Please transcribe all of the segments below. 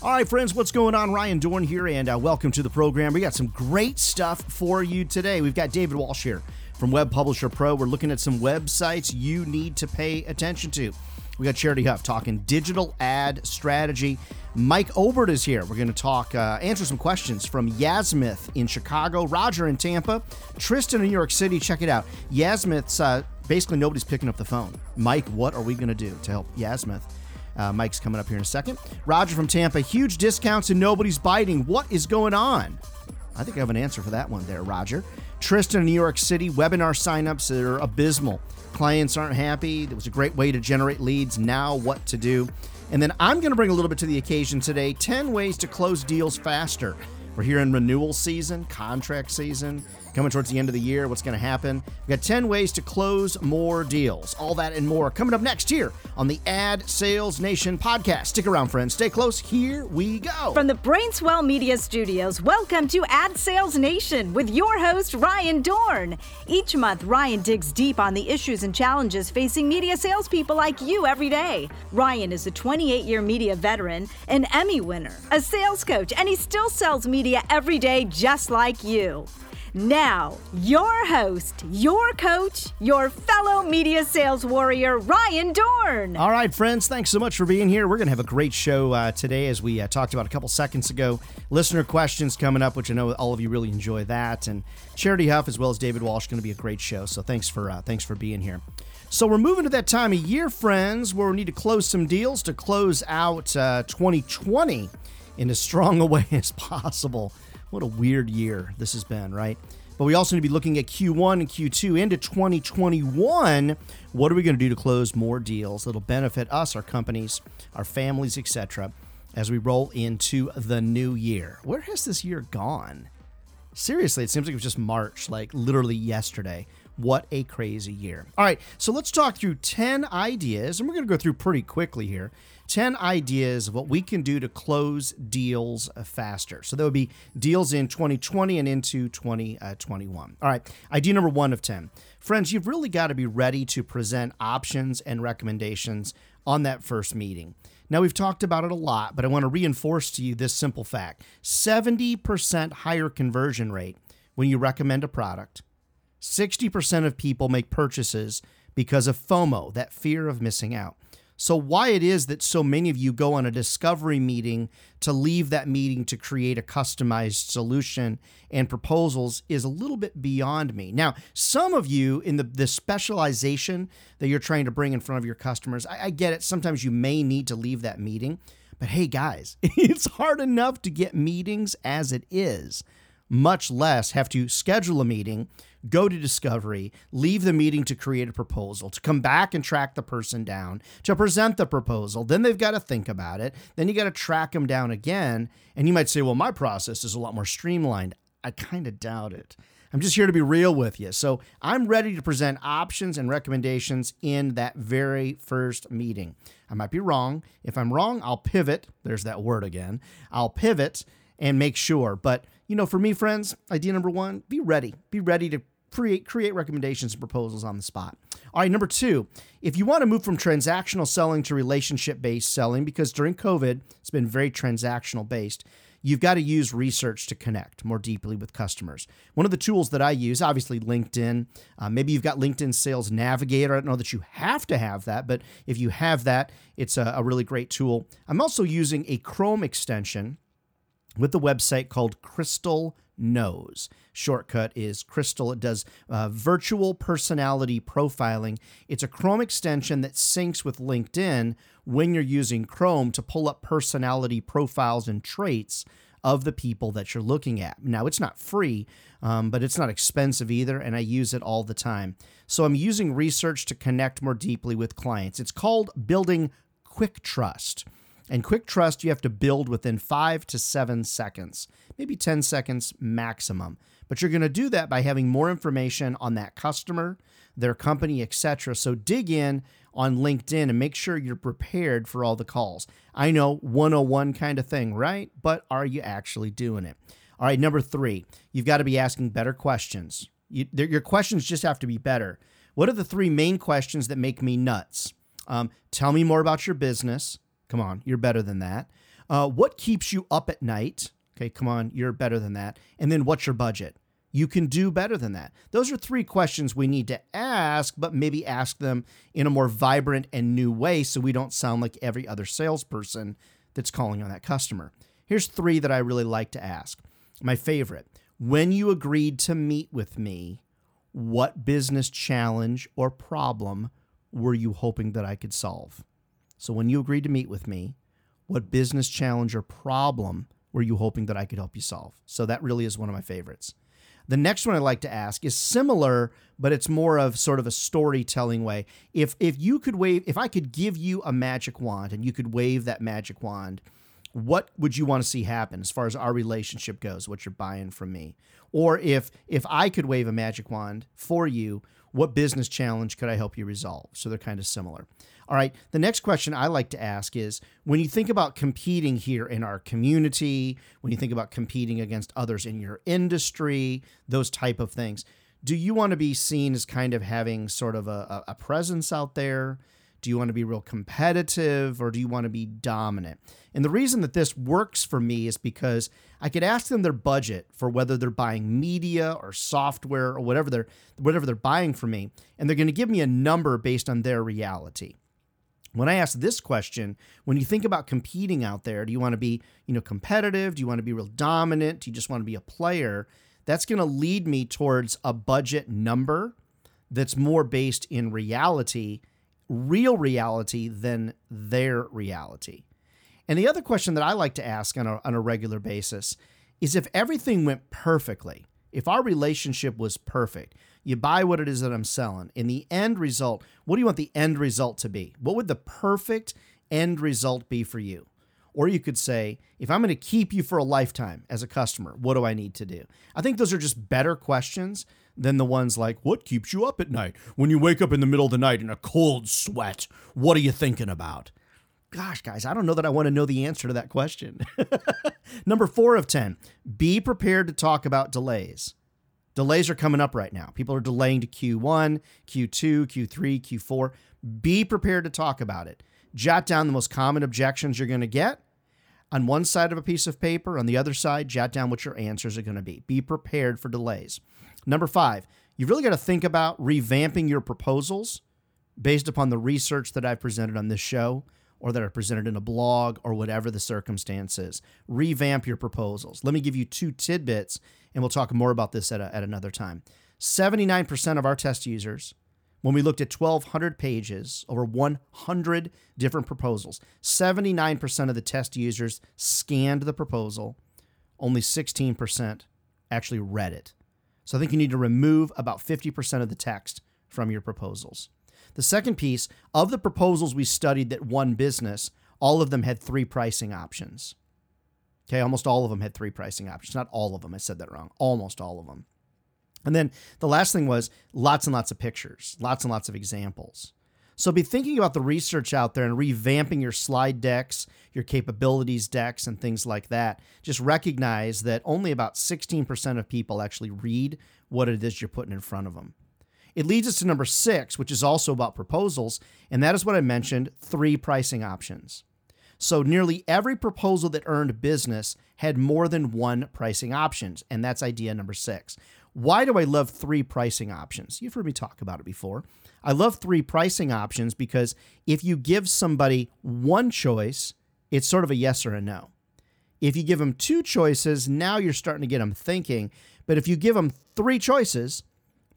All right, friends, what's going on? Ryan Dohrn here, and uh, welcome to the program. We got some great stuff for you today. We've got David Walsh here from Web Publisher Pro. We're looking at some websites you need to pay attention to. We got Charity Huff talking digital ad strategy. Mike Obert is here. We're going to talk, uh, answer some questions from Yasmith in Chicago, Roger in Tampa, Tristan in New York City. Check it out. Yasmith's uh, basically nobody's picking up the phone. Mike, what are we going to do to help Yasmith? Uh, Mike's coming up here in a second. Roger from Tampa, huge discounts and nobody's biting. What is going on? I think I have an answer for that one there, Roger. Tristan in New York City, webinar signups are abysmal. Clients aren't happy. It was a great way to generate leads. Now, what to do? And then I'm going to bring a little bit to the occasion today 10 ways to close deals faster. We're here in renewal season, contract season, coming towards the end of the year. What's going to happen? We've got 10 ways to close more deals. All that and more coming up next here on the Ad Sales Nation podcast. Stick around, friends. Stay close. Here we go. From the Brainswell Media Studios, welcome to Ad Sales Nation with your host, Ryan Dohrn. Each month, Ryan digs deep on the issues and challenges facing media salespeople like you every day. Ryan is a 28 year media veteran, an Emmy winner, a sales coach, and he still sells media every day just like you. Now, your host, your coach, your fellow media sales warrior, Ryan Dohrn. All right, friends, thanks so much for being here. We're going to have a great show uh, today, as we uh, talked about a couple seconds ago. Listener questions coming up, which I know all of you really enjoy that, and Charity Huff as well as David Walsh going to be a great show. So thanks for uh, thanks for being here. So we're moving to that time of year, friends, where we need to close some deals to close out 2020 uh, in as strong a way as possible. What a weird year this has been, right? But we also need to be looking at Q1 and Q2 into 2021. What are we going to do to close more deals that'll benefit us, our companies, our families, etc., as we roll into the new year? Where has this year gone? Seriously, it seems like it was just March, like literally yesterday. What a crazy year. All right, so let's talk through 10 ideas, and we're going to go through pretty quickly here 10 ideas of what we can do to close deals uh, faster. So there would be deals in 2020 and into 2021. Uh, All right, idea number one of 10. Friends, you've really got to be ready to present options and recommendations on that first meeting. Now, we've talked about it a lot, but I want to reinforce to you this simple fact 70% higher conversion rate when you recommend a product. 60% of people make purchases because of FOMO, that fear of missing out. So, why it is that so many of you go on a discovery meeting to leave that meeting to create a customized solution and proposals is a little bit beyond me. Now, some of you in the, the specialization that you're trying to bring in front of your customers, I, I get it. Sometimes you may need to leave that meeting. But hey, guys, it's hard enough to get meetings as it is much less have to schedule a meeting, go to discovery, leave the meeting to create a proposal, to come back and track the person down, to present the proposal. Then they've got to think about it. Then you got to track them down again. And you might say, well, my process is a lot more streamlined. I kind of doubt it. I'm just here to be real with you. So I'm ready to present options and recommendations in that very first meeting. I might be wrong. If I'm wrong, I'll pivot. There's that word again. I'll pivot and make sure. But you know, for me, friends, idea number one: be ready. Be ready to create create recommendations and proposals on the spot. All right, number two, if you want to move from transactional selling to relationship based selling, because during COVID it's been very transactional based. You've got to use research to connect more deeply with customers. One of the tools that I use, obviously LinkedIn. Uh, maybe you've got LinkedIn Sales Navigator. I don't know that you have to have that, but if you have that, it's a, a really great tool. I'm also using a Chrome extension with the website called Crystal Knows. Shortcut is Crystal. It does uh, virtual personality profiling. It's a Chrome extension that syncs with LinkedIn when you're using Chrome to pull up personality profiles and traits of the people that you're looking at. Now, it's not free, um, but it's not expensive either, and I use it all the time. So I'm using research to connect more deeply with clients. It's called building quick trust. And quick trust you have to build within five to seven seconds, maybe 10 seconds maximum. But you're going to do that by having more information on that customer, their company, etc. So dig in on LinkedIn and make sure you're prepared for all the calls. I know 101 kind of thing, right? But are you actually doing it? All right, number three, you've got to be asking better questions. You, your questions just have to be better. What are the three main questions that make me nuts? Um, tell me more about your business. Come on, you're better than that. Uh, what keeps you up at night? Okay, come on, you're better than that. And then what's your budget? You can do better than that. Those are three questions we need to ask, but maybe ask them in a more vibrant and new way so we don't sound like every other salesperson that's calling on that customer. Here's three that I really like to ask. My favorite when you agreed to meet with me, what business challenge or problem were you hoping that I could solve? So, when you agreed to meet with me, what business challenge or problem were you hoping that I could help you solve? So, that really is one of my favorites. The next one I like to ask is similar, but it's more of sort of a storytelling way. If if you could wave, if I could give you a magic wand and you could wave that magic wand, what would you want to see happen as far as our relationship goes? What you're buying from me, or if if I could wave a magic wand for you, what business challenge could I help you resolve? So they're kind of similar. All right. The next question I like to ask is when you think about competing here in our community, when you think about competing against others in your industry, those type of things, do you want to be seen as kind of having sort of a, a presence out there? Do you want to be real competitive or do you want to be dominant? And the reason that this works for me is because I could ask them their budget for whether they're buying media or software or whatever they're whatever they're buying from me, and they're going to give me a number based on their reality when I ask this question, when you think about competing out there, do you want to be, you know, competitive? Do you want to be real dominant? Do you just want to be a player? That's going to lead me towards a budget number that's more based in reality, real reality than their reality. And the other question that I like to ask on a, on a regular basis is if everything went perfectly, if our relationship was perfect, you buy what it is that I'm selling. In the end result, what do you want the end result to be? What would the perfect end result be for you? Or you could say, if I'm going to keep you for a lifetime as a customer, what do I need to do? I think those are just better questions than the ones like, what keeps you up at night? When you wake up in the middle of the night in a cold sweat, what are you thinking about? Gosh, guys, I don't know that I want to know the answer to that question. Number four of 10, be prepared to talk about delays. Delays are coming up right now. People are delaying to Q1, Q2, Q3, Q4. Be prepared to talk about it. Jot down the most common objections you're going to get on one side of a piece of paper. On the other side, jot down what your answers are going to be. Be prepared for delays. Number five, you've really got to think about revamping your proposals based upon the research that I've presented on this show or that are presented in a blog or whatever the circumstance is. Revamp your proposals. Let me give you two tidbits, and we'll talk more about this at, a, at another time. 79% of our test users, when we looked at 1,200 pages, over 100 different proposals, 79% of the test users scanned the proposal, only 16% actually read it. So I think you need to remove about 50% of the text from your proposals. The second piece of the proposals we studied that won business, all of them had three pricing options. Okay, almost all of them had three pricing options. Not all of them, I said that wrong. Almost all of them. And then the last thing was lots and lots of pictures, lots and lots of examples. So be thinking about the research out there and revamping your slide decks, your capabilities decks, and things like that. Just recognize that only about 16% of people actually read what it is you're putting in front of them. It leads us to number six, which is also about proposals, and that is what I mentioned three pricing options. So nearly every proposal that earned business had more than one pricing options, and that's idea number six. Why do I love three pricing options? You've heard me talk about it before. I love three pricing options because if you give somebody one choice, it's sort of a yes or a no. If you give them two choices, now you're starting to get them thinking. But if you give them three choices,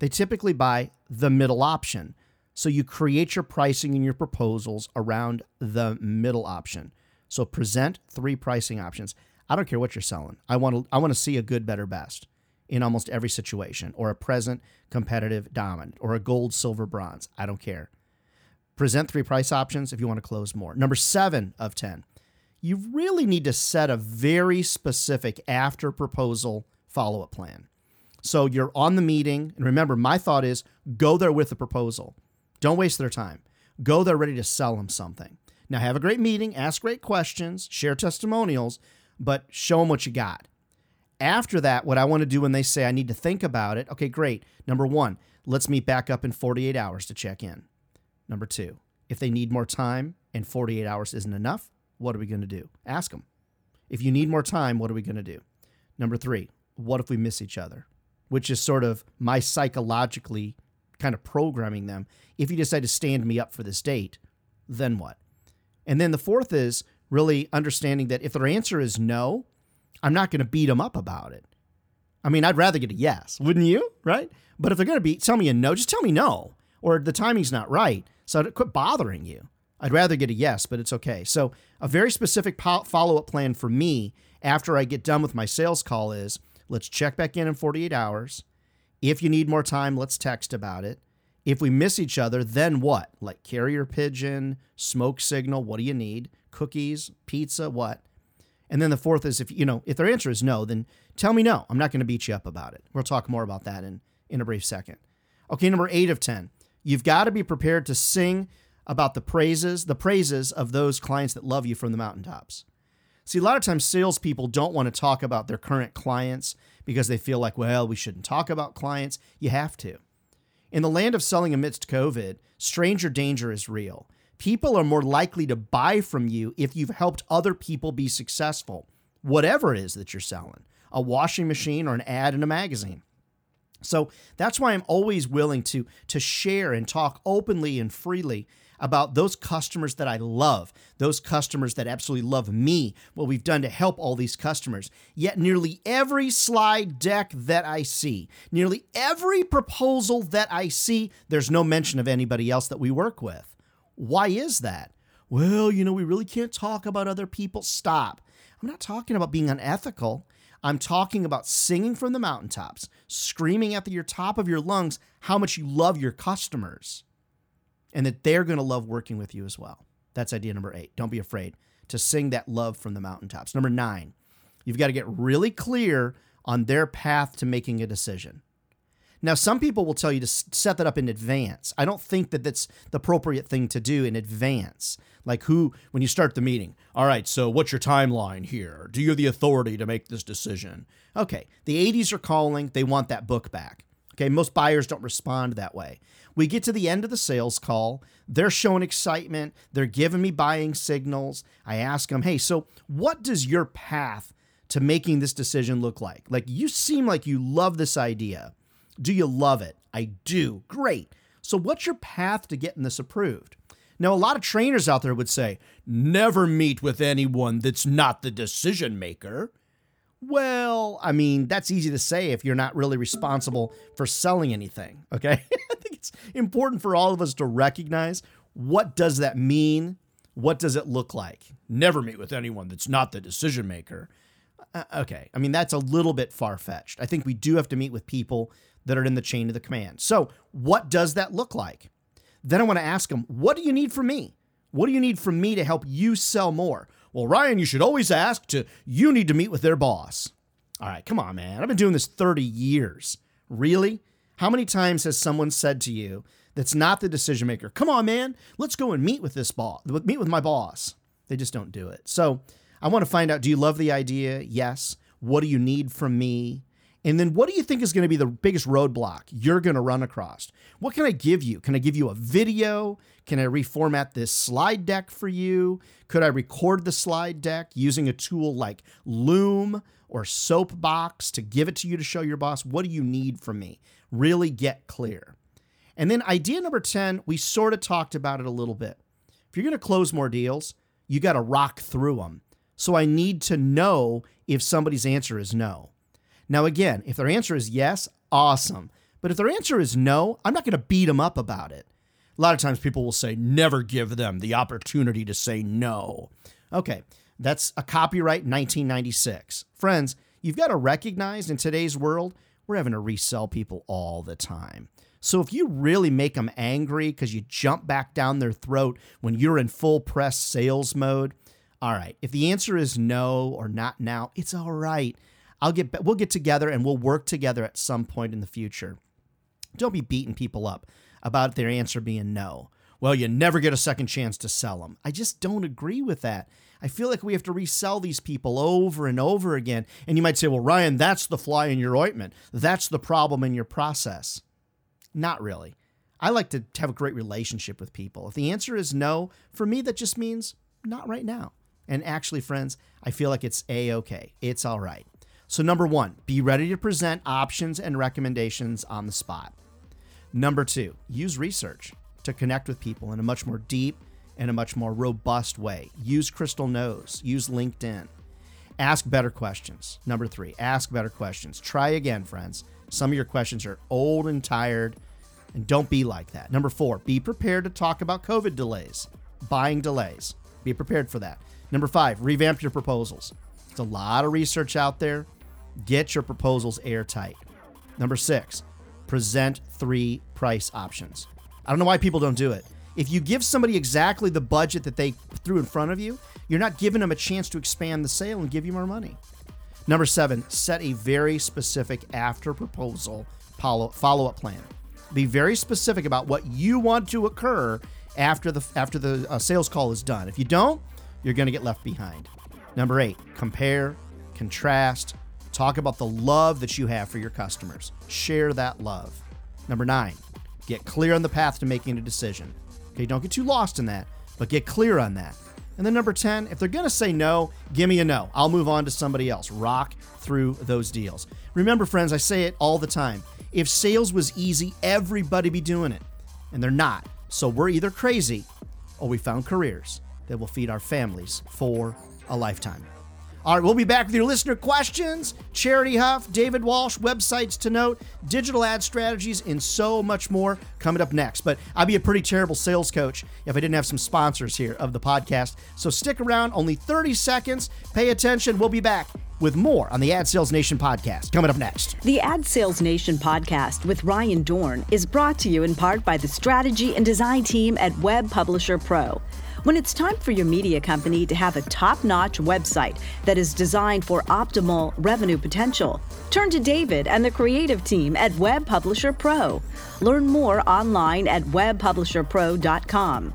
they typically buy the middle option. So you create your pricing and your proposals around the middle option. So present three pricing options. I don't care what you're selling. I want to I want to see a good, better, best in almost every situation, or a present, competitive, dominant, or a gold, silver, bronze. I don't care. Present three price options if you want to close more. Number seven of 10, you really need to set a very specific after proposal follow up plan. So you're on the meeting. And remember, my thought is go there with a proposal. Don't waste their time. Go there ready to sell them something. Now, have a great meeting, ask great questions, share testimonials, but show them what you got. After that, what I want to do when they say I need to think about it, okay, great. Number one, let's meet back up in 48 hours to check in. Number two, if they need more time and 48 hours isn't enough, what are we going to do? Ask them. If you need more time, what are we going to do? Number three, what if we miss each other? Which is sort of my psychologically kind of programming them. If you decide to stand me up for this date, then what? And then the fourth is really understanding that if their answer is no, I'm not going to beat them up about it. I mean, I'd rather get a yes, wouldn't you? Right? But if they're going to be tell me a no, just tell me no, or the timing's not right. So I'd quit bothering you. I'd rather get a yes, but it's okay. So a very specific follow up plan for me after I get done with my sales call is let's check back in in 48 hours. If you need more time, let's text about it. If we miss each other, then what? Like carrier pigeon, smoke signal, what do you need? Cookies, pizza, what? And then the fourth is if you know, if their answer is no, then tell me no. I'm not going to beat you up about it. We'll talk more about that in in a brief second. Okay, number 8 of 10. You've got to be prepared to sing about the praises, the praises of those clients that love you from the mountaintops. See, a lot of times salespeople don't want to talk about their current clients because they feel like, well, we shouldn't talk about clients. You have to. In the land of selling amidst COVID, stranger danger is real. People are more likely to buy from you if you've helped other people be successful, whatever it is that you're selling a washing machine or an ad in a magazine. So that's why I'm always willing to, to share and talk openly and freely about those customers that I love, those customers that absolutely love me, what we've done to help all these customers. Yet, nearly every slide deck that I see, nearly every proposal that I see, there's no mention of anybody else that we work with. Why is that? Well, you know, we really can't talk about other people. Stop. I'm not talking about being unethical. I'm talking about singing from the mountaintops, screaming at the top of your lungs how much you love your customers and that they're going to love working with you as well. That's idea number eight. Don't be afraid to sing that love from the mountaintops. Number nine, you've got to get really clear on their path to making a decision. Now, some people will tell you to set that up in advance. I don't think that that's the appropriate thing to do in advance. Like, who, when you start the meeting, all right, so what's your timeline here? Do you have the authority to make this decision? Okay, the 80s are calling. They want that book back. Okay, most buyers don't respond that way. We get to the end of the sales call. They're showing excitement. They're giving me buying signals. I ask them, hey, so what does your path to making this decision look like? Like, you seem like you love this idea. Do you love it? I do. Great. So, what's your path to getting this approved? Now, a lot of trainers out there would say, never meet with anyone that's not the decision maker. Well, I mean, that's easy to say if you're not really responsible for selling anything, okay? I think it's important for all of us to recognize what does that mean? What does it look like? Never meet with anyone that's not the decision maker. Uh, okay, I mean, that's a little bit far fetched. I think we do have to meet with people that are in the chain of the command. So, what does that look like? Then I want to ask them, what do you need from me? What do you need from me to help you sell more? Well, Ryan, you should always ask to, you need to meet with their boss. All right, come on, man. I've been doing this 30 years. Really? How many times has someone said to you that's not the decision maker, come on, man, let's go and meet with this boss, meet with my boss? They just don't do it. So I want to find out do you love the idea? Yes. What do you need from me? And then what do you think is going to be the biggest roadblock you're going to run across? What can I give you? Can I give you a video? Can I reformat this slide deck for you? Could I record the slide deck using a tool like Loom or Soapbox to give it to you to show your boss? What do you need from me? Really get clear. And then idea number 10, we sort of talked about it a little bit. If you're going to close more deals, you got to rock through them. So I need to know if somebody's answer is no. Now, again, if their answer is yes, awesome. But if their answer is no, I'm not going to beat them up about it. A lot of times people will say, never give them the opportunity to say no. Okay, that's a copyright 1996. Friends, you've got to recognize in today's world, we're having to resell people all the time. So if you really make them angry because you jump back down their throat when you're in full press sales mode, all right. If the answer is no or not now, it's all right. I'll get we'll get together and we'll work together at some point in the future. Don't be beating people up about their answer being no. Well, you never get a second chance to sell them. I just don't agree with that. I feel like we have to resell these people over and over again. And you might say, well, Ryan, that's the fly in your ointment. That's the problem in your process. Not really. I like to have a great relationship with people. If the answer is no, for me, that just means not right now. And actually, friends, I feel like it's a okay. It's all right. So, number one, be ready to present options and recommendations on the spot. Number two, use research to connect with people in a much more deep and a much more robust way. Use Crystal Knows, use LinkedIn. Ask better questions. Number three, ask better questions. Try again, friends. Some of your questions are old and tired, and don't be like that. Number four, be prepared to talk about COVID delays, buying delays. Be prepared for that. Number five, revamp your proposals. There's a lot of research out there. Get your proposals airtight. Number six, present three price options. I don't know why people don't do it. If you give somebody exactly the budget that they threw in front of you, you're not giving them a chance to expand the sale and give you more money. Number seven, set a very specific after proposal follow up plan. Be very specific about what you want to occur after the after the uh, sales call is done. If you don't, you're going to get left behind. Number eight, compare, contrast, talk about the love that you have for your customers. Share that love. Number nine, get clear on the path to making a decision. Okay, don't get too lost in that, but get clear on that. And then number 10, if they're going to say no, give me a no. I'll move on to somebody else. Rock through those deals. Remember, friends, I say it all the time. If sales was easy, everybody be doing it. And they're not. So we're either crazy or we found careers that will feed our families for a lifetime. All right, we'll be back with your listener questions, Charity Huff, David Walsh, websites to note, digital ad strategies, and so much more coming up next. But I'd be a pretty terrible sales coach if I didn't have some sponsors here of the podcast. So stick around, only 30 seconds. Pay attention. We'll be back with more on the Ad Sales Nation podcast coming up next. The Ad Sales Nation podcast with Ryan Dohrn is brought to you in part by the strategy and design team at Web Publisher Pro. When it's time for your media company to have a top notch website that is designed for optimal revenue potential, turn to David and the creative team at Web Publisher Pro. Learn more online at webpublisherpro.com.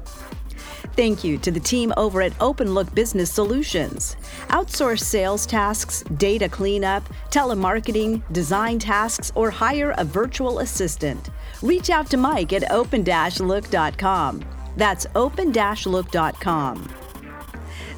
Thank you to the team over at OpenLook Business Solutions. Outsource sales tasks, data cleanup, telemarketing, design tasks, or hire a virtual assistant. Reach out to Mike at open-look.com. That's open-look.com.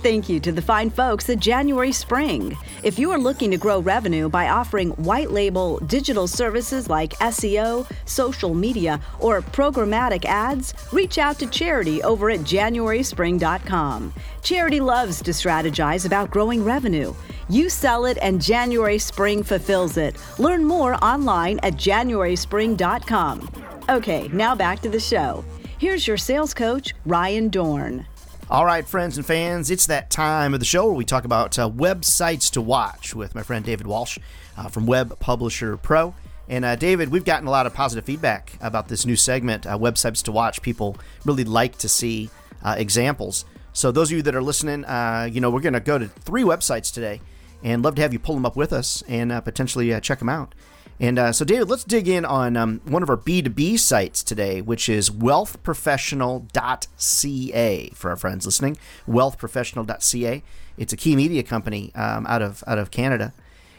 Thank you to the fine folks at January Spring. If you are looking to grow revenue by offering white label digital services like SEO, social media, or programmatic ads, reach out to Charity over at januaryspring.com. Charity loves to strategize about growing revenue. You sell it and January Spring fulfills it. Learn more online at januaryspring.com. Okay, now back to the show. Here's your sales coach, Ryan Dohrn. All right, friends and fans, it's that time of the show where we talk about uh, websites to watch with my friend David Walsh uh, from Web Publisher Pro. And uh, David, we've gotten a lot of positive feedback about this new segment, uh, websites to watch. People really like to see uh, examples. So those of you that are listening, uh, you know, we're going to go to three websites today, and love to have you pull them up with us and potentially check them out. And uh, so, David, let's dig in on um, one of our B2B sites today, which is wealthprofessional.ca for our friends listening. Wealthprofessional.ca. It's a key media company um, out of out of Canada.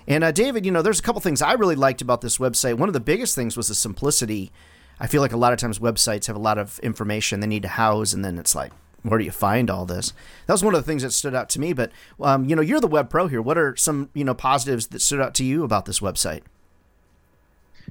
And uh, David, you know, there's a couple things I really liked about this website. One of the biggest things was the simplicity. I feel like a lot of times websites have a lot of information they need to house, and then it's like, where do you find all this? That was one of the things that stood out to me. But um, you know, you're the web pro here. What are some you know positives that stood out to you about this website?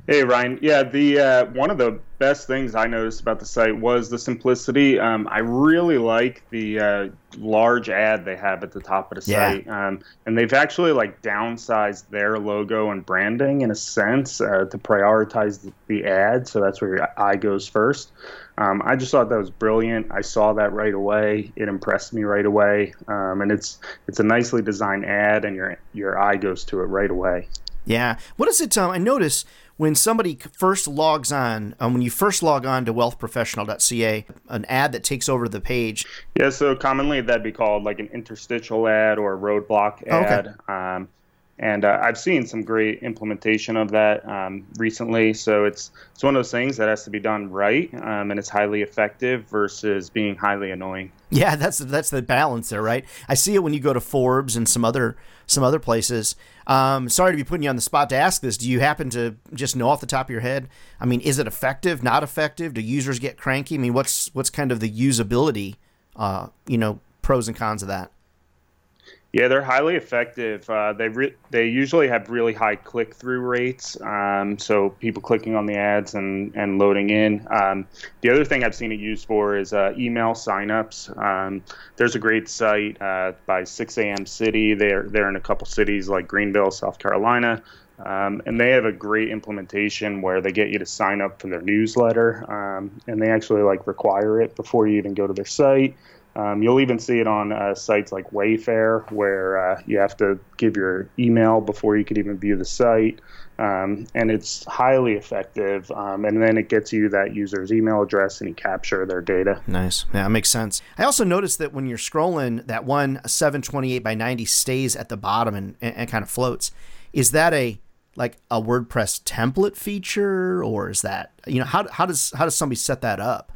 Hey Ryan, yeah, the uh, one of the best things I noticed about the site was the simplicity. Um, I really like the uh, large ad they have at the top of the yeah. site, um, and they've actually like downsized their logo and branding in a sense uh, to prioritize the, the, ad. So that's where your eye goes first. Um, I just thought that was brilliant. I saw that right away. It impressed me right away, um, and it's it's a nicely designed ad, and your your eye goes to it right away. Yeah. What is it? Um, I notice when somebody first logs on, um, when you first log on to wealthprofessional.ca, an ad that takes over the page. Yeah, so commonly that'd be called like an interstitial ad or a roadblock ad. Okay. Um, and uh, I've seen some great implementation of that um, recently. So it's it's one of those things that has to be done right, um, and it's highly effective versus being highly annoying. Yeah, that's that's the balance there, right? I see it when you go to Forbes and some other some other places. Um, sorry to be putting you on the spot to ask this. Do you happen to just know off the top of your head? I mean, is it effective? Not effective? Do users get cranky? I mean, what's what's kind of the usability? Uh, you know, pros and cons of that. Yeah, they're highly effective. Uh, they re- they usually have really high click through rates, um, so people clicking on the ads and, and loading in. Um, the other thing I've seen it used for is uh, email signups. Um, there's a great site uh, by 6 a.m. City. They're they're in a couple cities like Greenville, South Carolina, um, and they have a great implementation where they get you to sign up for their newsletter, um, and they actually like require it before you even go to their site. Um, you'll even see it on uh, sites like Wayfair, where uh, you have to give your email before you can even view the site. Um, and it's highly effective. Um, and then it gets you that user's email address and you capture their data. Nice. Yeah, that makes sense. I also noticed that when you're scrolling, that one 728 by 90 stays at the bottom and, and, kind of floats. Is that a like a WordPress template feature, or is that you know how how does how does somebody set that up?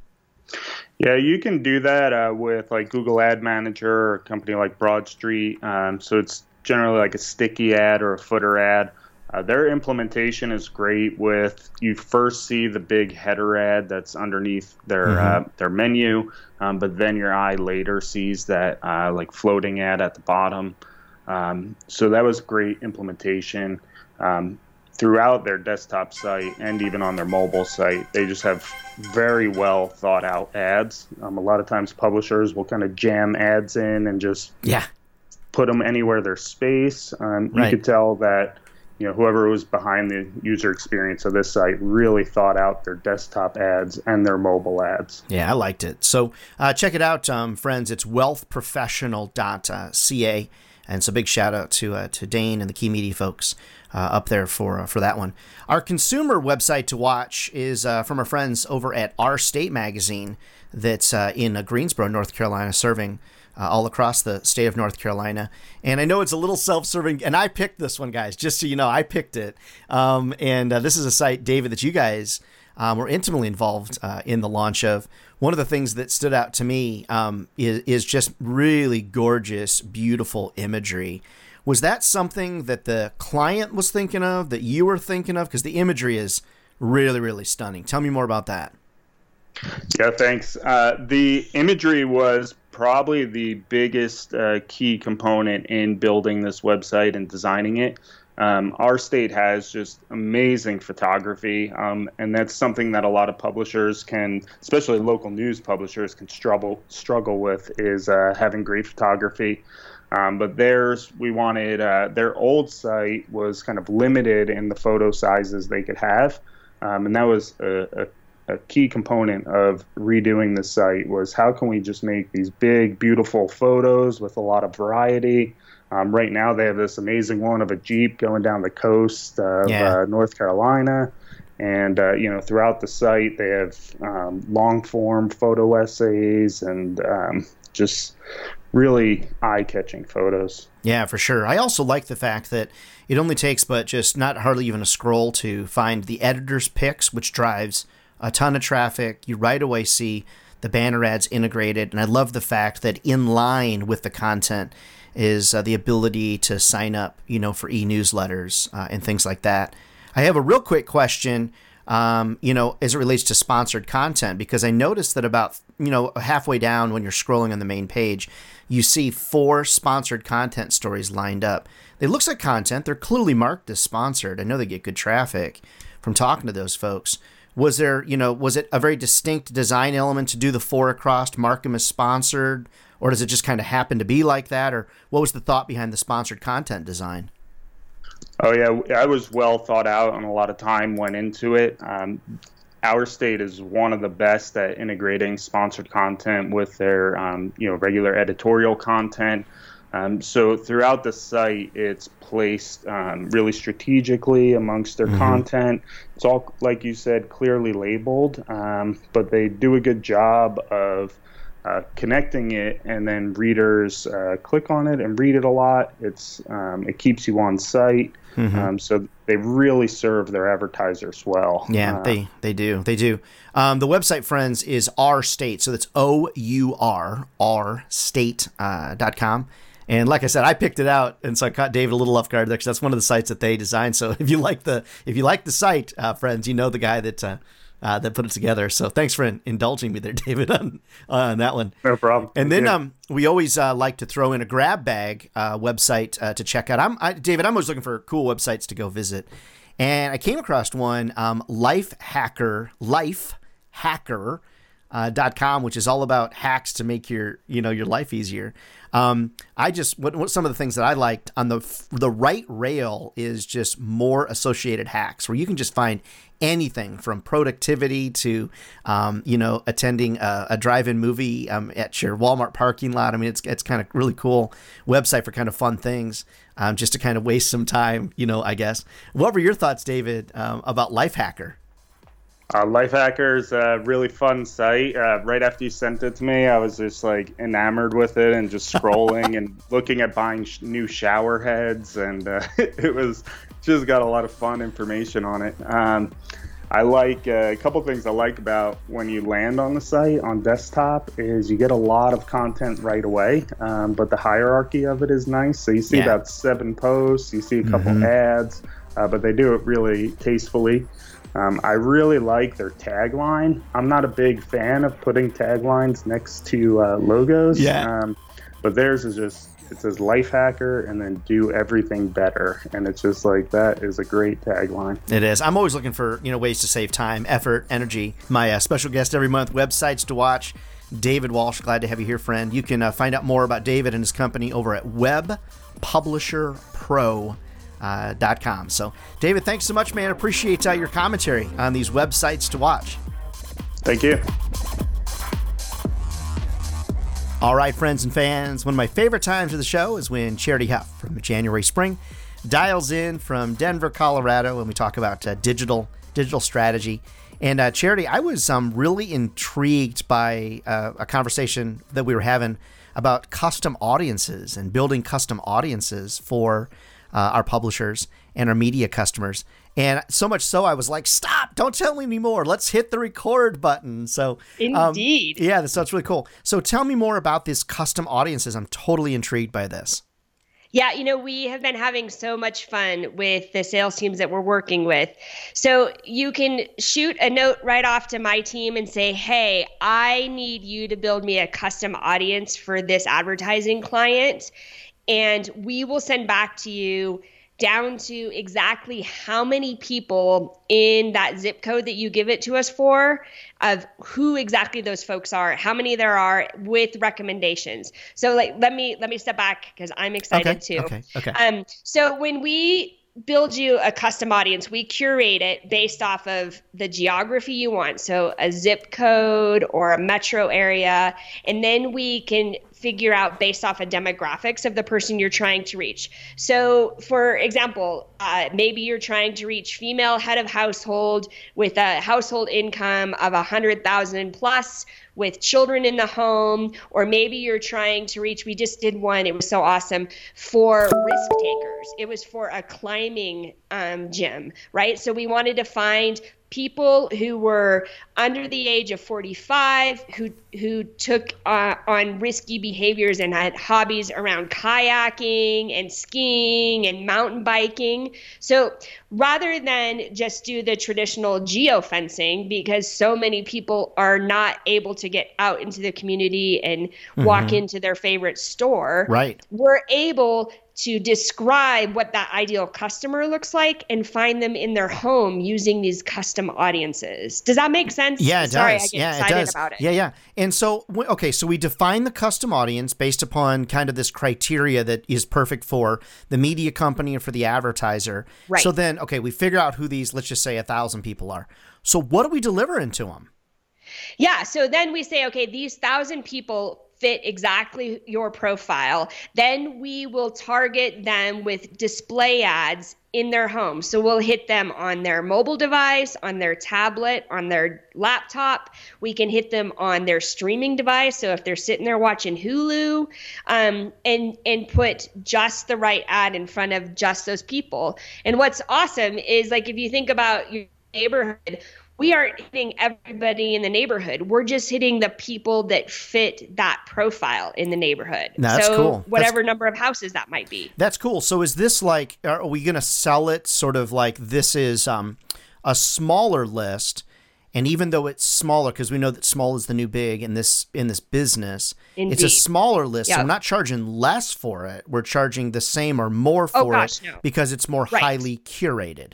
Yeah, you can do that uh, with like Google Ad Manager or a company like BroadStreet. Um, so it's generally like a sticky ad or a footer ad. Uh, their implementation is great. With you first see the big header ad that's underneath their mm-hmm. uh, their menu, um, but then your eye later sees that uh, like floating ad at the bottom. Um, so that was great implementation. Um, throughout their desktop site and even on their mobile site. They just have very well thought out ads. Um, a lot of times, publishers will kind of jam ads in and just yeah put them anywhere there's space. Um, right. You could tell that you know whoever was behind the user experience of this site really thought out their desktop ads and their mobile ads. Yeah, I liked it. So uh, check it out, um, friends. It's wealthprofessional.ca. And so big shout out to uh, to Dane and the Key Media folks uh, up there for uh, for that one. Our consumer website to watch is uh, from our friends over at Our State Magazine, that's uh, in uh, Greensboro, North Carolina, serving. all across the state of North Carolina. And I know it's a little self serving, and I picked this one, guys, just so you know, I picked it. Um, and this is a site, David, that you guys um, were intimately involved in the launch of one of the things that stood out to me um, is, is just really gorgeous, beautiful imagery. Was that something that the client was thinking of, that you were thinking of? Because the imagery is really, really stunning. Tell me more about that. Yeah, thanks. Uh, the imagery was probably the biggest uh, key component in building this website and designing it. Um, our state has just amazing photography, um, and that's something that a lot of publishers can, especially local news publishers, can struggle struggle with is uh, having great photography. Um, but theirs, we wanted uh, their old site was kind of limited in the photo sizes they could have, um, and that was a, a, a, key component of redoing the site. Was how can we just make these big, beautiful photos with a lot of variety um, right now, they have this amazing one of a Jeep going down the coast of yeah. uh, North Carolina. And, uh, you know, throughout the site, they have um, long form photo essays and um, just really eye catching photos. Yeah, for sure. I also like the fact that it only takes but just not hardly even a scroll to find the editor's picks, which drives a ton of traffic. You right away see the banner ads integrated. And I love the fact that in line with the content, is uh, the ability to sign up, you know, for e-newsletters uh, and things like that. I have a real quick question, um, you know, as it relates to sponsored content, because I noticed that about, you know, halfway down when you're scrolling on the main page, you see four sponsored content stories lined up. It looks like content. They're clearly marked as sponsored. I know they get good traffic from talking to those folks. Was there, you know, was it a very distinct design element to do the four across, mark them as sponsored? Or does it just kind of happen to be like that or what was the thought behind the sponsored content design oh yeah i was well thought out and a lot of time went into it um, our state is one of the best at integrating sponsored content with their um, you know regular editorial content um, so throughout the site, it's placed um, really strategically amongst their mm-hmm. content. It's all, like you said, clearly labeled, um, but they do a good job of uh, connecting it, and then readers uh, click on it and read it a lot. It's um, it keeps you on site, mm-hmm. um, so they really serve their advertisers well. Yeah, uh, they they do they do. Um, the website, friends, is our state, so that's O U R R state uh, dot com. And like I said, I picked it out, and so I caught David a little off guard there because that's one of the sites that they designed. So if you like the if you like the site, uh, friends, you know the guy that uh, that put it together. So thanks for in- indulging me there, David, on, on that one. No problem. And then um, we always uh, like to throw in a grab bag uh, website uh, to check out. I'm I, David. I'm always looking for cool websites to go visit, and I came across one, um, Life Hacker, Life Hacker. Uh, dot com, which is all about hacks to make your you know your life easier. Um, I just what, what some of the things that I liked on the the right rail is just more associated hacks where you can just find anything from productivity to um, you know attending a, a drive-in movie um, at your Walmart parking lot. I mean, it's it's kind of really cool website for kind of fun things. Um, just to kind of waste some time, you know, I guess. What were your thoughts, David, um, about Lifehacker? Uh, Lifehacker's a really fun site. Uh, right after you sent it to me, I was just like enamored with it and just scrolling and looking at buying sh- new shower heads, and uh, it was just got a lot of fun information on it. Um, I like uh, a couple things I like about when you land on the site on desktop is you get a lot of content right away, um, but the hierarchy of it is nice. So you see Yeah. about seven posts, you see a couple ads, uh, but they do it really tastefully. Um, I really like their tagline. I'm not a big fan of putting taglines next to uh, logos. Yeah. Um, but theirs is just it says life hacker and then do everything better, and it's just like that is a great tagline. It is. I'm always looking for you know ways to save time, effort, energy. My uh, special guest every month, websites to watch. David Walsh, glad to have you here, friend. You can uh, find out more about David and his company over at webpublisherpro.com. Uh, dot com. so, David, thanks so much, man. Appreciate uh, your commentary on these websites to watch. Thank you. All right, friends and fans, one of my favorite times of the show is when Charity Huff from January Spring dials in from Denver, Colorado, and we talk about uh, digital digital strategy. And uh, Charity, I was um, really intrigued by uh, a conversation that we were having about custom audiences and building custom audiences for uh, our publishers and our media customers. And so much so, I was like, "Stop! Don't tell me anymore. Let's hit the record button." So, um, Indeed. yeah, that's, that's really cool. So tell me more about this custom audiences. I'm totally intrigued by this. Yeah, you know, we have been having so much fun with the sales teams that we're working with. So you can shoot a note right off to my team and say, hey, I need you to build me a custom audience for this advertising client. And we will send back to you down to exactly how many people in that zip code that you give it to us for of who exactly those folks are how many there are with recommendations. So like let me let me step back because i'm excited Okay, too. okay, okay. um so when we build you a custom audience we curate it based off of the geography you want. So a zip code or a metro area and then we can figure out based off of demographics of the person you're trying to reach. So, for example, uh, maybe you're trying to reach female head of household with a household income of a hundred thousand plus with children in the home, or maybe you're trying to reach. We just did one; it was so awesome for risk takers. It was for a climbing um, gym, right? So we wanted to find people who were under the age of 45 who who took uh, on risky behaviors and had hobbies around kayaking and skiing and mountain biking so rather than just do the traditional geofencing because so many people are not able to get out into the community and walk into their favorite store Right. we're able to describe what that ideal customer looks like and find them in their home using these custom audiences. Does that make sense? Yeah, it Sorry, does. I get yeah, excited it does. about it. Yeah, yeah. And so, okay, so we define the custom audience based upon kind of this criteria that is perfect for the media company and for the advertiser. Right. So then, okay, we figure out who these, let's just say, a thousand people are. So what are we delivering to them? Yeah. So then we say, okay, these thousand people fit exactly your profile. Then we will target them with display ads in their home. So we'll hit them on their mobile device, on their tablet, on their laptop. We can hit them on their streaming device. So if they're sitting there watching Hulu, um, and and put just the right ad in front of just those people. And what's awesome is like if you think about your neighborhood we aren't hitting everybody in the neighborhood. We're just hitting the people that fit that profile in the neighborhood. That's so cool. whatever number of houses that might be. That's cool. So is this like, are we going to sell it sort of like this is um, a smaller list? And even though it's smaller, because we know that small is the new big in this in this business, Indeed. it's a smaller list. So Yep. we're not charging less for it. We're charging the same or more for Oh, gosh, it no. because it's more Right. highly curated.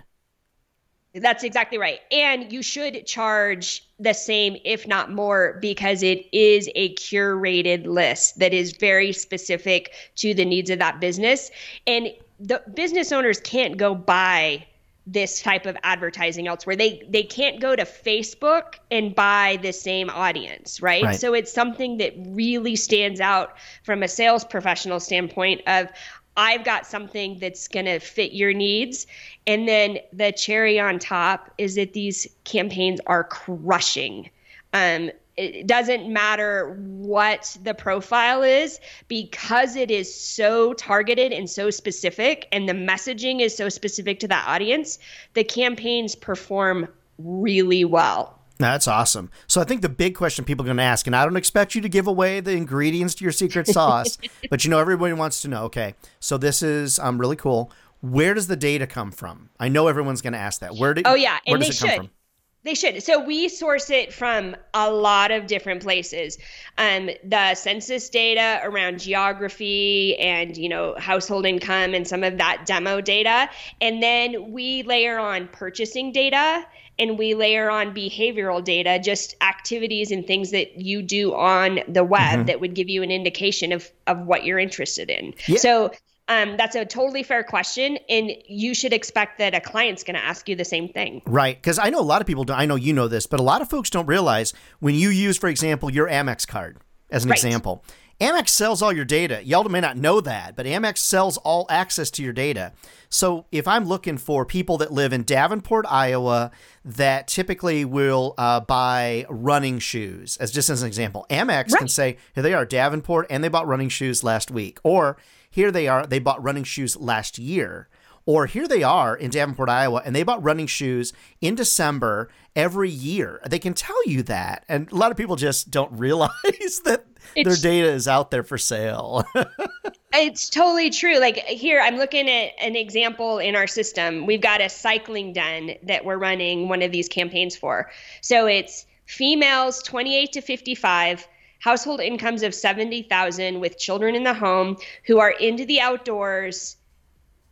That's exactly right. And you should charge the same, if not more, because it is a curated list that is very specific to the needs of that business. And the business owners can't go buy this type of advertising elsewhere. They they can't go to Facebook and buy the same audience, right? Right. So it's something that really stands out from a sales professional standpoint of I've got something that's going to fit your needs. And then the cherry on top is that these campaigns are crushing. Um, it doesn't matter what the profile is because it is so targeted and so specific, and the messaging is so specific to that audience. The campaigns perform really well. That's awesome. So I think the big question people are going to ask, and I don't expect you to give away the ingredients to your secret sauce, but you know everybody wants to know. Okay, so this is um really cool. Where does the data come from? I know everyone's going to ask that. Where did? Oh, yeah, where and does they it come should. from? They should. So we source it from a lot of different places. Um, the census data around geography and you know household income and some of that demo data, and then we layer on purchasing data and we layer on behavioral data, just activities and things that you do on the web that would give you an indication of of what you're interested in. Yeah. So um, that's a totally fair question, and you should expect that a client's going to ask you the same thing. Right, because I know a lot of people. Don't, I know you know this, but a lot of folks don't realize when you use, for example, your Amex card as an Right. example. Amex sells all your data. Y'all may not know that, but Amex sells all access to your data. So if I'm looking for people that live in Davenport, Iowa, that typically will uh, buy running shoes, as just as an example, Amex can say, here they are, Davenport, and they bought running shoes last week. Or here they are, they bought running shoes last year. Or here they are in Davenport, Iowa, and they bought running shoes in December every year. They can tell you that. And a lot of people just don't realize that their data is out there for sale. It's totally true. Like here, I'm looking at an example in our system. We've got a cycling den that we're running one of these campaigns for. So it's females 28 to 55, household incomes of 70,000 with children in the home who are into the outdoors,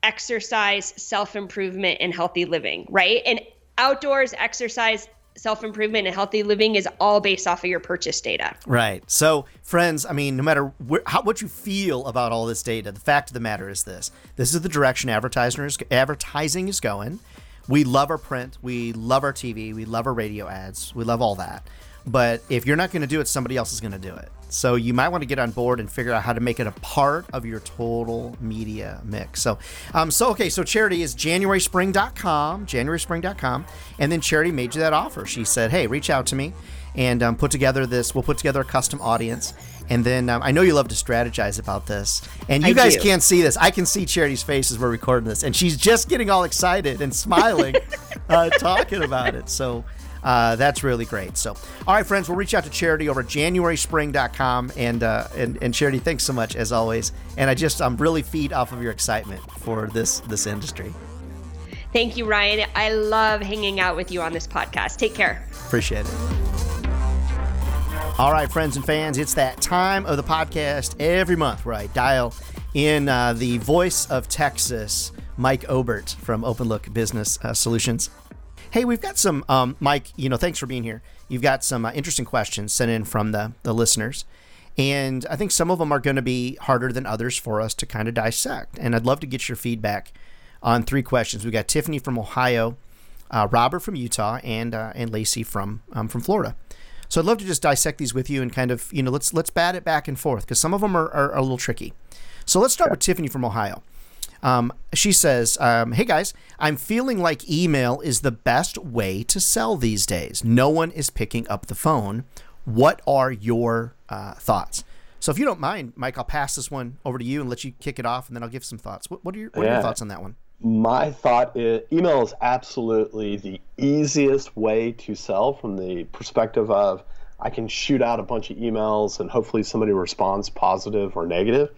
exercise, self improvement, and healthy living, right? And outdoors, exercise, self improvement, and healthy living is all based off of your purchase data. Right. So, friends, I mean, no matter how, what you feel about all this data, the fact of the matter is this: this is the direction advertisers advertising is going. We love our print, we love our TV, we love our radio ads, we love all that. But if you're not going to do it, somebody else is going to do it. So you might want to get on board and figure out how to make it a part of your total media mix. So, um, so okay, so Charity is JanuarySpring.com, JanuarySpring.com, and then Charity made you that offer. She said, "Hey, reach out to me." and um, put together this. We'll put together a custom audience, and then um, I know you love to strategize about this. And you I guys do. can't see this. I can see Charity's face as we're recording this, and she's just getting all excited and smiling, uh, talking about it. So. Uh, that's really great. So, all right, friends, we'll reach out to Charity over at JanuarySpring.com. And, uh, and and Charity, thanks so much as always. And I just I'm really feed off of your excitement for this this industry. Thank you, Ryan. I love hanging out with you on this podcast. Take care. Appreciate it. All right, friends and fans, it's that time of the podcast every month where I dial in uh, the voice of Texas, Mike Obert from Open Look Business uh, Solutions. Hey, we've got some, um, Mike, you know, thanks for being here. You've got some uh, interesting questions sent in from the, the listeners. And I think some of them are going to be harder than others for us to kind of dissect. And I'd love to get your feedback on three questions. We got Tiffany from Ohio, uh, Robert from Utah, and uh, and Lacey from um, from Florida. So I'd love to just dissect these with you and kind of you know let's let's bat it back and forth because some of them are, are, are a little tricky. So let's start with Tiffany from Ohio. Um, she says, um, "Hey guys, I'm feeling like email is the best way to sell these days. No one is picking up the phone. What are your uh, thoughts?" So if you don't mind, Mike, I'll pass this one over to you and let you kick it off, and then I'll give some thoughts. What, what are your what are your thoughts on that one? My thought is email is absolutely the easiest way to sell from the perspective of I can shoot out a bunch of emails and hopefully somebody responds positive or negative.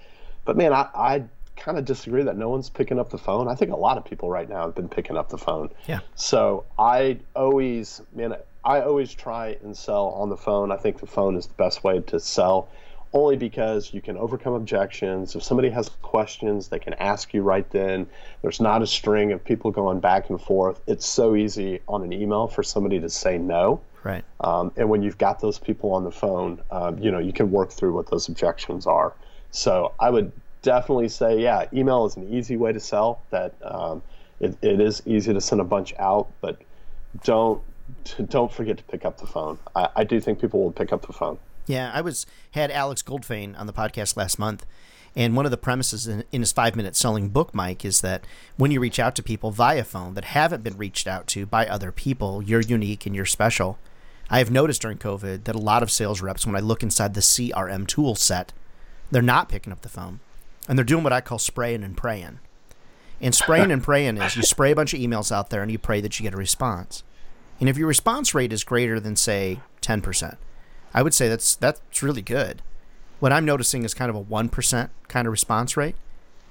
But man, I, I kind of disagree that no one's picking up the phone. I think a lot of people right now have been picking up the phone. Yeah. So I always, man, I always try and sell on the phone. I think the phone is the best way to sell, only because you can overcome objections. If somebody has questions, they can ask you right then. There's not a string of people going back and forth. It's so easy on an email for somebody to say no. Right. Um, and when you've got those people on the phone, um, you know, you can work through what those objections are. So I would definitely say, yeah, email is an easy way to sell. That um, it, it is easy to send a bunch out, but don't don't forget to pick up the phone. I, I do think people will pick up the phone. Yeah, I was had Alex Goldfayn on the podcast last month, and one of the premises in, in his five minute selling book, Mike, is that when you reach out to people via phone that haven't been reached out to by other people, you're unique and you're special. I have noticed during COVID that a lot of sales reps, when I look inside the CRM tool set, they're not picking up the phone, and they're doing what I call spraying and praying. And spraying and praying is you spray a bunch of emails out there and you pray that you get a response. And if your response rate is greater than say 10%, I would say that's that's really good. What I'm noticing is kind of a 1% kind of response rate.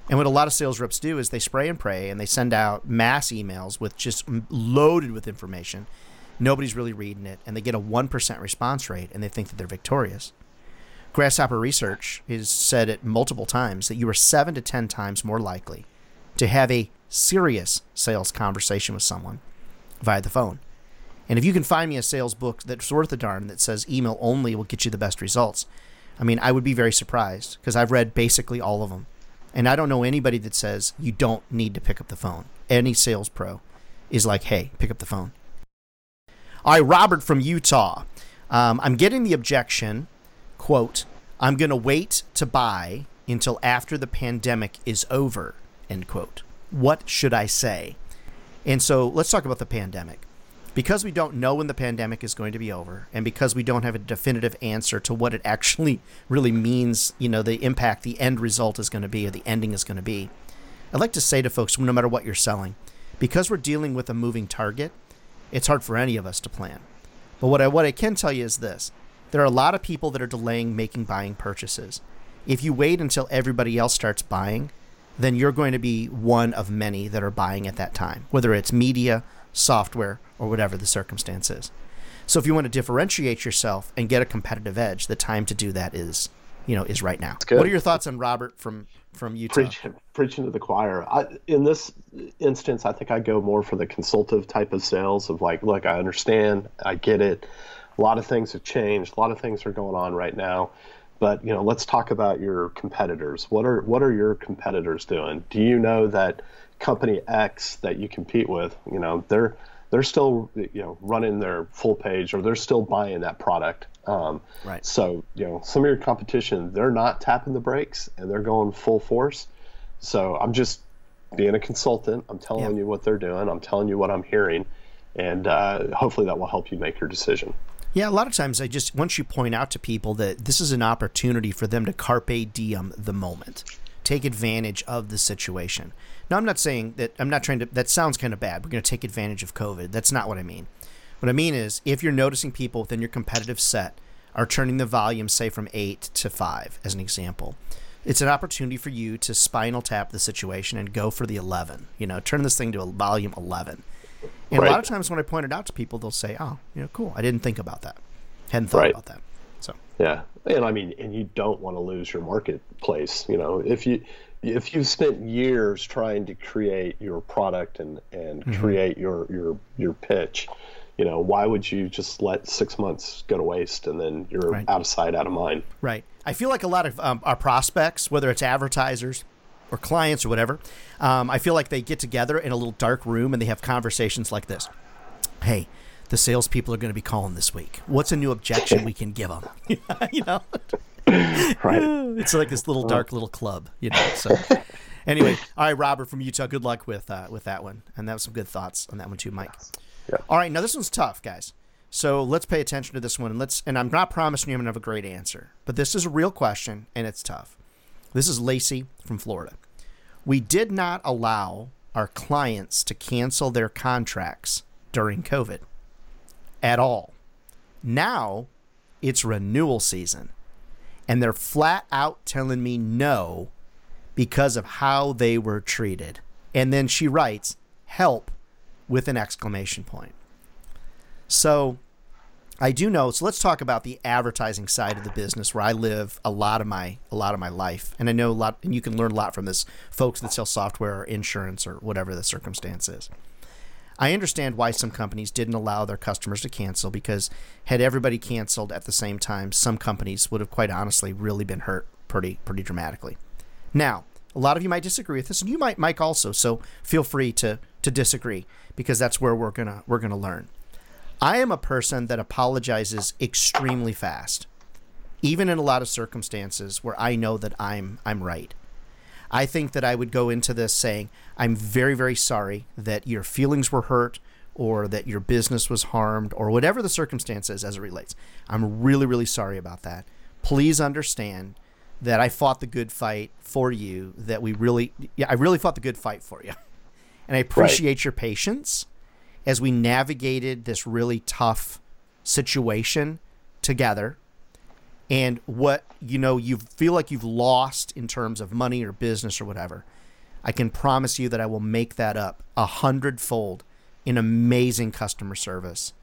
And what a lot of sales reps do is they spray and pray and they send out mass emails with just loaded with information. Nobody's really reading it and they get a 1% response rate and they think that they're victorious. Grasshopper Research has said it multiple times that you are 7 to 10 times more likely to have a serious sales conversation with someone via the phone. And if you can find me a sales book that's worth a darn that says email only will get you the best results, I mean, I would be very surprised because I've read basically all of them. And I don't know anybody that says you don't need to pick up the phone. Any sales pro is like, hey, pick up the phone. All right, Robert from Utah. Um, I'm getting the objection, quote, I'm going to wait to buy until after the pandemic is over, end quote. What should I say? And so let's talk about the pandemic because we don't know when the pandemic is going to be over and because we don't have a definitive answer to what it actually really means, you know, the impact the end result is going to be or the ending is going to be. I'd like to say to folks no matter what you're selling, because we're dealing with a moving target, it's hard for any of us to plan. But what I what I can tell you is this. There are a lot of people that are delaying making buying purchases. If you wait until everybody else starts buying, then you're going to be one of many that are buying at that time, whether it's media, software, or whatever the circumstance is. So if you want to differentiate yourself and get a competitive edge, the time to do that is, you know, is right now. What are your thoughts on Robert from from Utah? Preaching, preaching to the choir. I, in this instance, I think I go more for the consultative type of sales of like, look, I understand, I get it. A lot of things have changed. A lot of things are going on right now. But you know, let's talk about your competitors. What are what are your competitors doing? Do you know that company X that you compete with, you know, they're they're still you know running their full page or they're still buying that product. Um, right. So you know some of your competition they're not tapping the brakes and they're going full force. So I'm just being a consultant. I'm telling yeah. you what they're doing. I'm telling you what I'm hearing, and uh, hopefully that will help you make your decision. Yeah, a lot of times I just once you point out to people that this is an opportunity for them to carpe diem the moment, take advantage of the situation. Now, I'm not saying that I'm not trying to, that sounds kind of bad. We're going to take advantage of COVID. That's not what I mean. What I mean is, if you're noticing people within your competitive set are turning the volume, say, from eight to five, as an example, it's an opportunity for you to spinal tap the situation and go for the 11. You know, turn this thing to a volume 11. And right. a lot of times when I point it out to people, they'll say, oh, you know, cool. I didn't think about that. Hadn't thought right. about that. So, yeah. And I mean, and you don't want to lose your marketplace. You know, if you, if you've spent years trying to create your product and and mm-hmm. create your your your pitch you know why would you just let six months go to waste and then you're right. out of sight out of mind right i feel like a lot of um, our prospects whether it's advertisers or clients or whatever um, i feel like they get together in a little dark room and they have conversations like this hey the salespeople are going to be calling this week. What's a new objection we can give them? you know, right. It's like this little dark little club, you know. So anyway, all right, Robert from Utah. Good luck with uh, with that one, and that was some good thoughts on that one too, Mike. Yeah. All right, now this one's tough, guys. So let's pay attention to this one, and let's. And I'm not promising you I'm gonna have a great answer, but this is a real question, and it's tough. This is Lacey from Florida. We did not allow our clients to cancel their contracts during COVID at all. Now it's renewal season and they're flat out telling me no because of how they were treated. And then she writes, help with an exclamation point. So I do know. So let's talk about the advertising side of the business, where I live a lot of my a lot of my life, and I know a lot, and you can learn a lot from this, folks that sell software or insurance or whatever the circumstance is. I understand why some companies didn't allow their customers to cancel because had everybody canceled at the same time, some companies would have quite honestly really been hurt pretty pretty dramatically. Now, a lot of you might disagree with this, and you might, Mike, also. So feel free to to disagree because that's where we're gonna we're gonna learn. I am a person that apologizes extremely fast, even in a lot of circumstances where I know that I'm I'm right. I think that I would go into this saying, I'm very, very sorry that your feelings were hurt or that your business was harmed or whatever the circumstances as it relates. I'm really, really sorry about that. Please understand that I fought the good fight for you, that we really, yeah, I really fought the good fight for you. And I appreciate right. your patience as we navigated this really tough situation together. And what you know you feel like you've lost in terms of money or business or whatever i can promise you that i will make that up a hundredfold in amazing customer service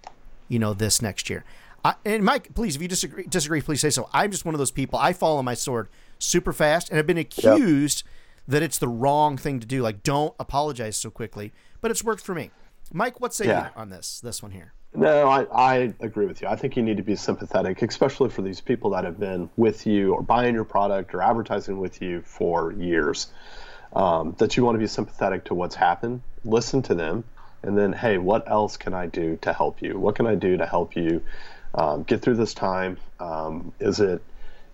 you know this next year. I, and mike please if you disagree disagree please say so. I'm just one of those people i fall on my sword super fast and I've been accused yep. that it's the wrong thing to do. Like don't apologize so quickly but it's worked for me mike what say yeah. you on this this one here no, I, I agree with you. I think you need to be sympathetic, especially for these people that have been with you or buying your product or advertising with you for years. Um, that you want to be sympathetic to what's happened, listen to them, and then, hey, what else can I do to help you? What can I do to help you um, get through this time? Um, is it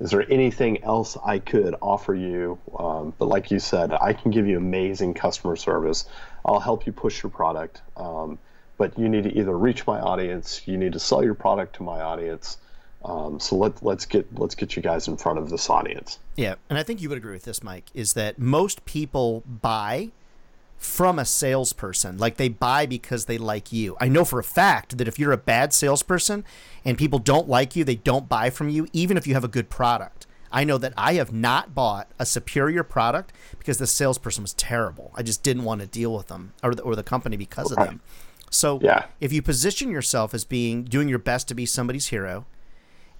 is there anything else I could offer you? Um, but like you said, I can give you amazing customer service. I'll help you push your product. Um, but you need to either reach my audience, you need to sell your product to my audience. Um, so let let's get let's get you guys in front of this audience. Yeah, and I think you would agree with this, Mike. Is that most people buy from a salesperson, like they buy because they like you. I know for a fact that if you're a bad salesperson and people don't like you, they don't buy from you, even if you have a good product. I know that I have not bought a superior product because the salesperson was terrible. I just didn't want to deal with them or the, or the company because of them. So yeah. if you position yourself as being doing your best to be somebody's hero,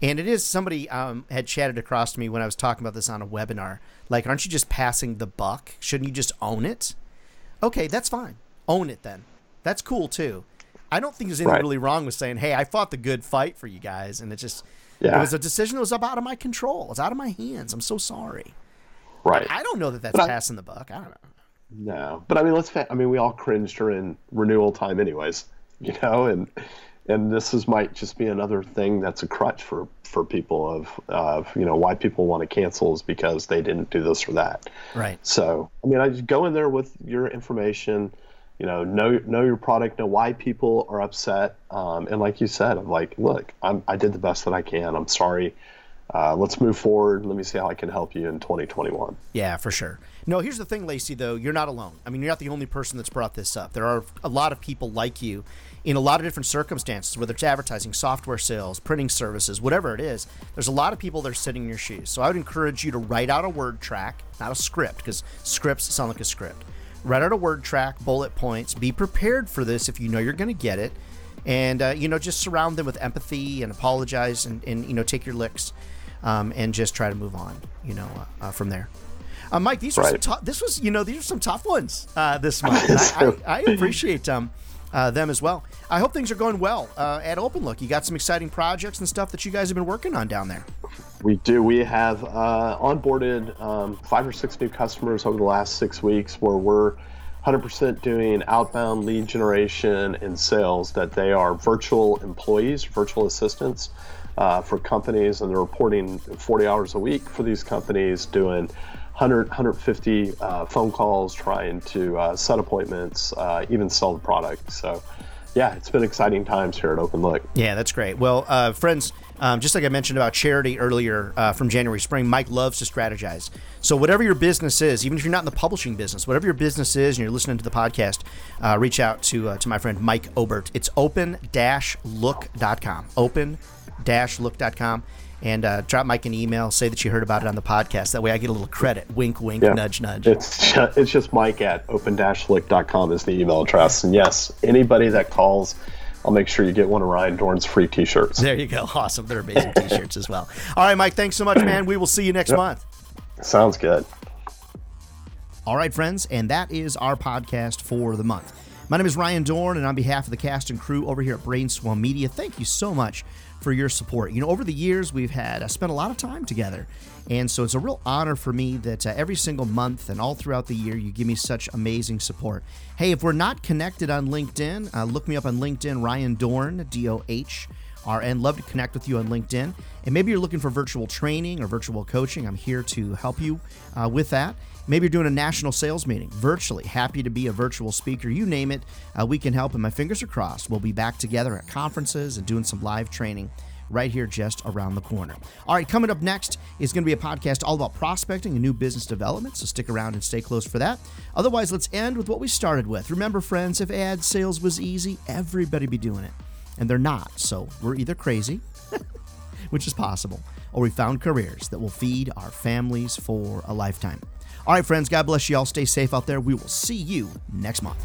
and it is somebody um, had chatted across to me when I was talking about this on a webinar. Like, aren't you just passing the buck? Shouldn't you just own it? Okay, that's fine. Own it then. That's cool too. I don't think there's anything right. really wrong with saying, "Hey, I fought the good fight for you guys," and it just yeah. it was a decision that was up out of my control. It's out of my hands. I'm so sorry. Right. I don't know that that's but passing the buck. I don't know. No, but I mean, let's. I mean, we all cringe during renewal time, anyways. You know, and and this is might just be another thing that's a crutch for for people of of you know why people want to cancel is because they didn't do this or that. Right. So I mean, I just go in there with your information. You know, know know your product, know why people are upset, um, and like you said, I'm like, look, I'm, I did the best that I can. I'm sorry. Uh, let's move forward. Let me see how I can help you in 2021. Yeah, for sure. No, here's the thing, Lacey, though. You're not alone. I mean, you're not the only person that's brought this up. There are a lot of people like you in a lot of different circumstances, whether it's advertising, software sales, printing services, whatever it is. There's a lot of people that are sitting in your shoes. So I would encourage you to write out a word track, not a script, because scripts sound like a script. Write out a word track, bullet points. Be prepared for this if you know you're going to get it. And, uh, you know, just surround them with empathy and apologize and, and you know, take your licks um, and just try to move on, you know, uh, from there. Uh, Mike, these right. were some this was you know these are some tough ones uh, this month. I, I, I, appreciate um, uh, them as well. I hope things are going well uh, at OpenLook. You got some exciting projects and stuff that you guys have been working on down there. We do. We have uh, onboarded um, five or six new customers over the last six weeks, where we're 100% doing outbound lead generation and sales. That they are virtual employees, virtual assistants. Uh, for companies, and they're reporting 40 hours a week for these companies, doing 100, 150 uh, phone calls trying to uh, set appointments, uh, even sell the product. So, yeah, it's been exciting times here at Open Look. Yeah, that's great. Well, uh, friends, um, just like I mentioned about charity earlier uh, from January Spring, Mike loves to strategize. So, whatever your business is, even if you're not in the publishing business, whatever your business is, and you're listening to the podcast, uh, reach out to to my friend Mike Obert. It's open-look.com. Open-look.com and uh, drop Mike an email, say that you heard about it on the podcast. That way I get a little credit. Wink, wink, yeah. nudge, nudge. It's just, it's just Mike at open-look.com is the email address. And yes, anybody that calls I'll make sure you get one of Ryan Dohrn's free T-shirts. There you go. Awesome. They're amazing T-shirts as well. All right, Mike. Thanks so much, man. We will see you next yep. month. Sounds good. All right, friends, and that is our podcast for the month. My name is Ryan Dohrn, and on behalf of the cast and crew over here at Brainswell Media, thank you so much for your support. You know, over the years, we've had uh, spent a lot of time together, and so it's a real honor for me that uh, every single month and all throughout the year, you give me such amazing support. Hey, if we're not connected on LinkedIn, uh, look me up on LinkedIn, Ryan Dohrn, D O H. RN. Love to connect with you on LinkedIn. And maybe you're looking for virtual training or virtual coaching. I'm here to help you uh, with that. Maybe you're doing a national sales meeting virtually. Happy to be a virtual speaker. You name it, uh, we can help. And my fingers are crossed. We'll be back together at conferences and doing some live training right here just around the corner. All right, coming up next is going to be a podcast all about prospecting and new business development, so stick around and stay close for that. Otherwise, let's end with what we started with. Remember, friends, if ad sales was easy, everybody be doing it. And they're not, so we're either crazy, which is possible, or we found careers that will feed our families for a lifetime. All right, friends, God bless you all. Stay safe out there. We will see you next month.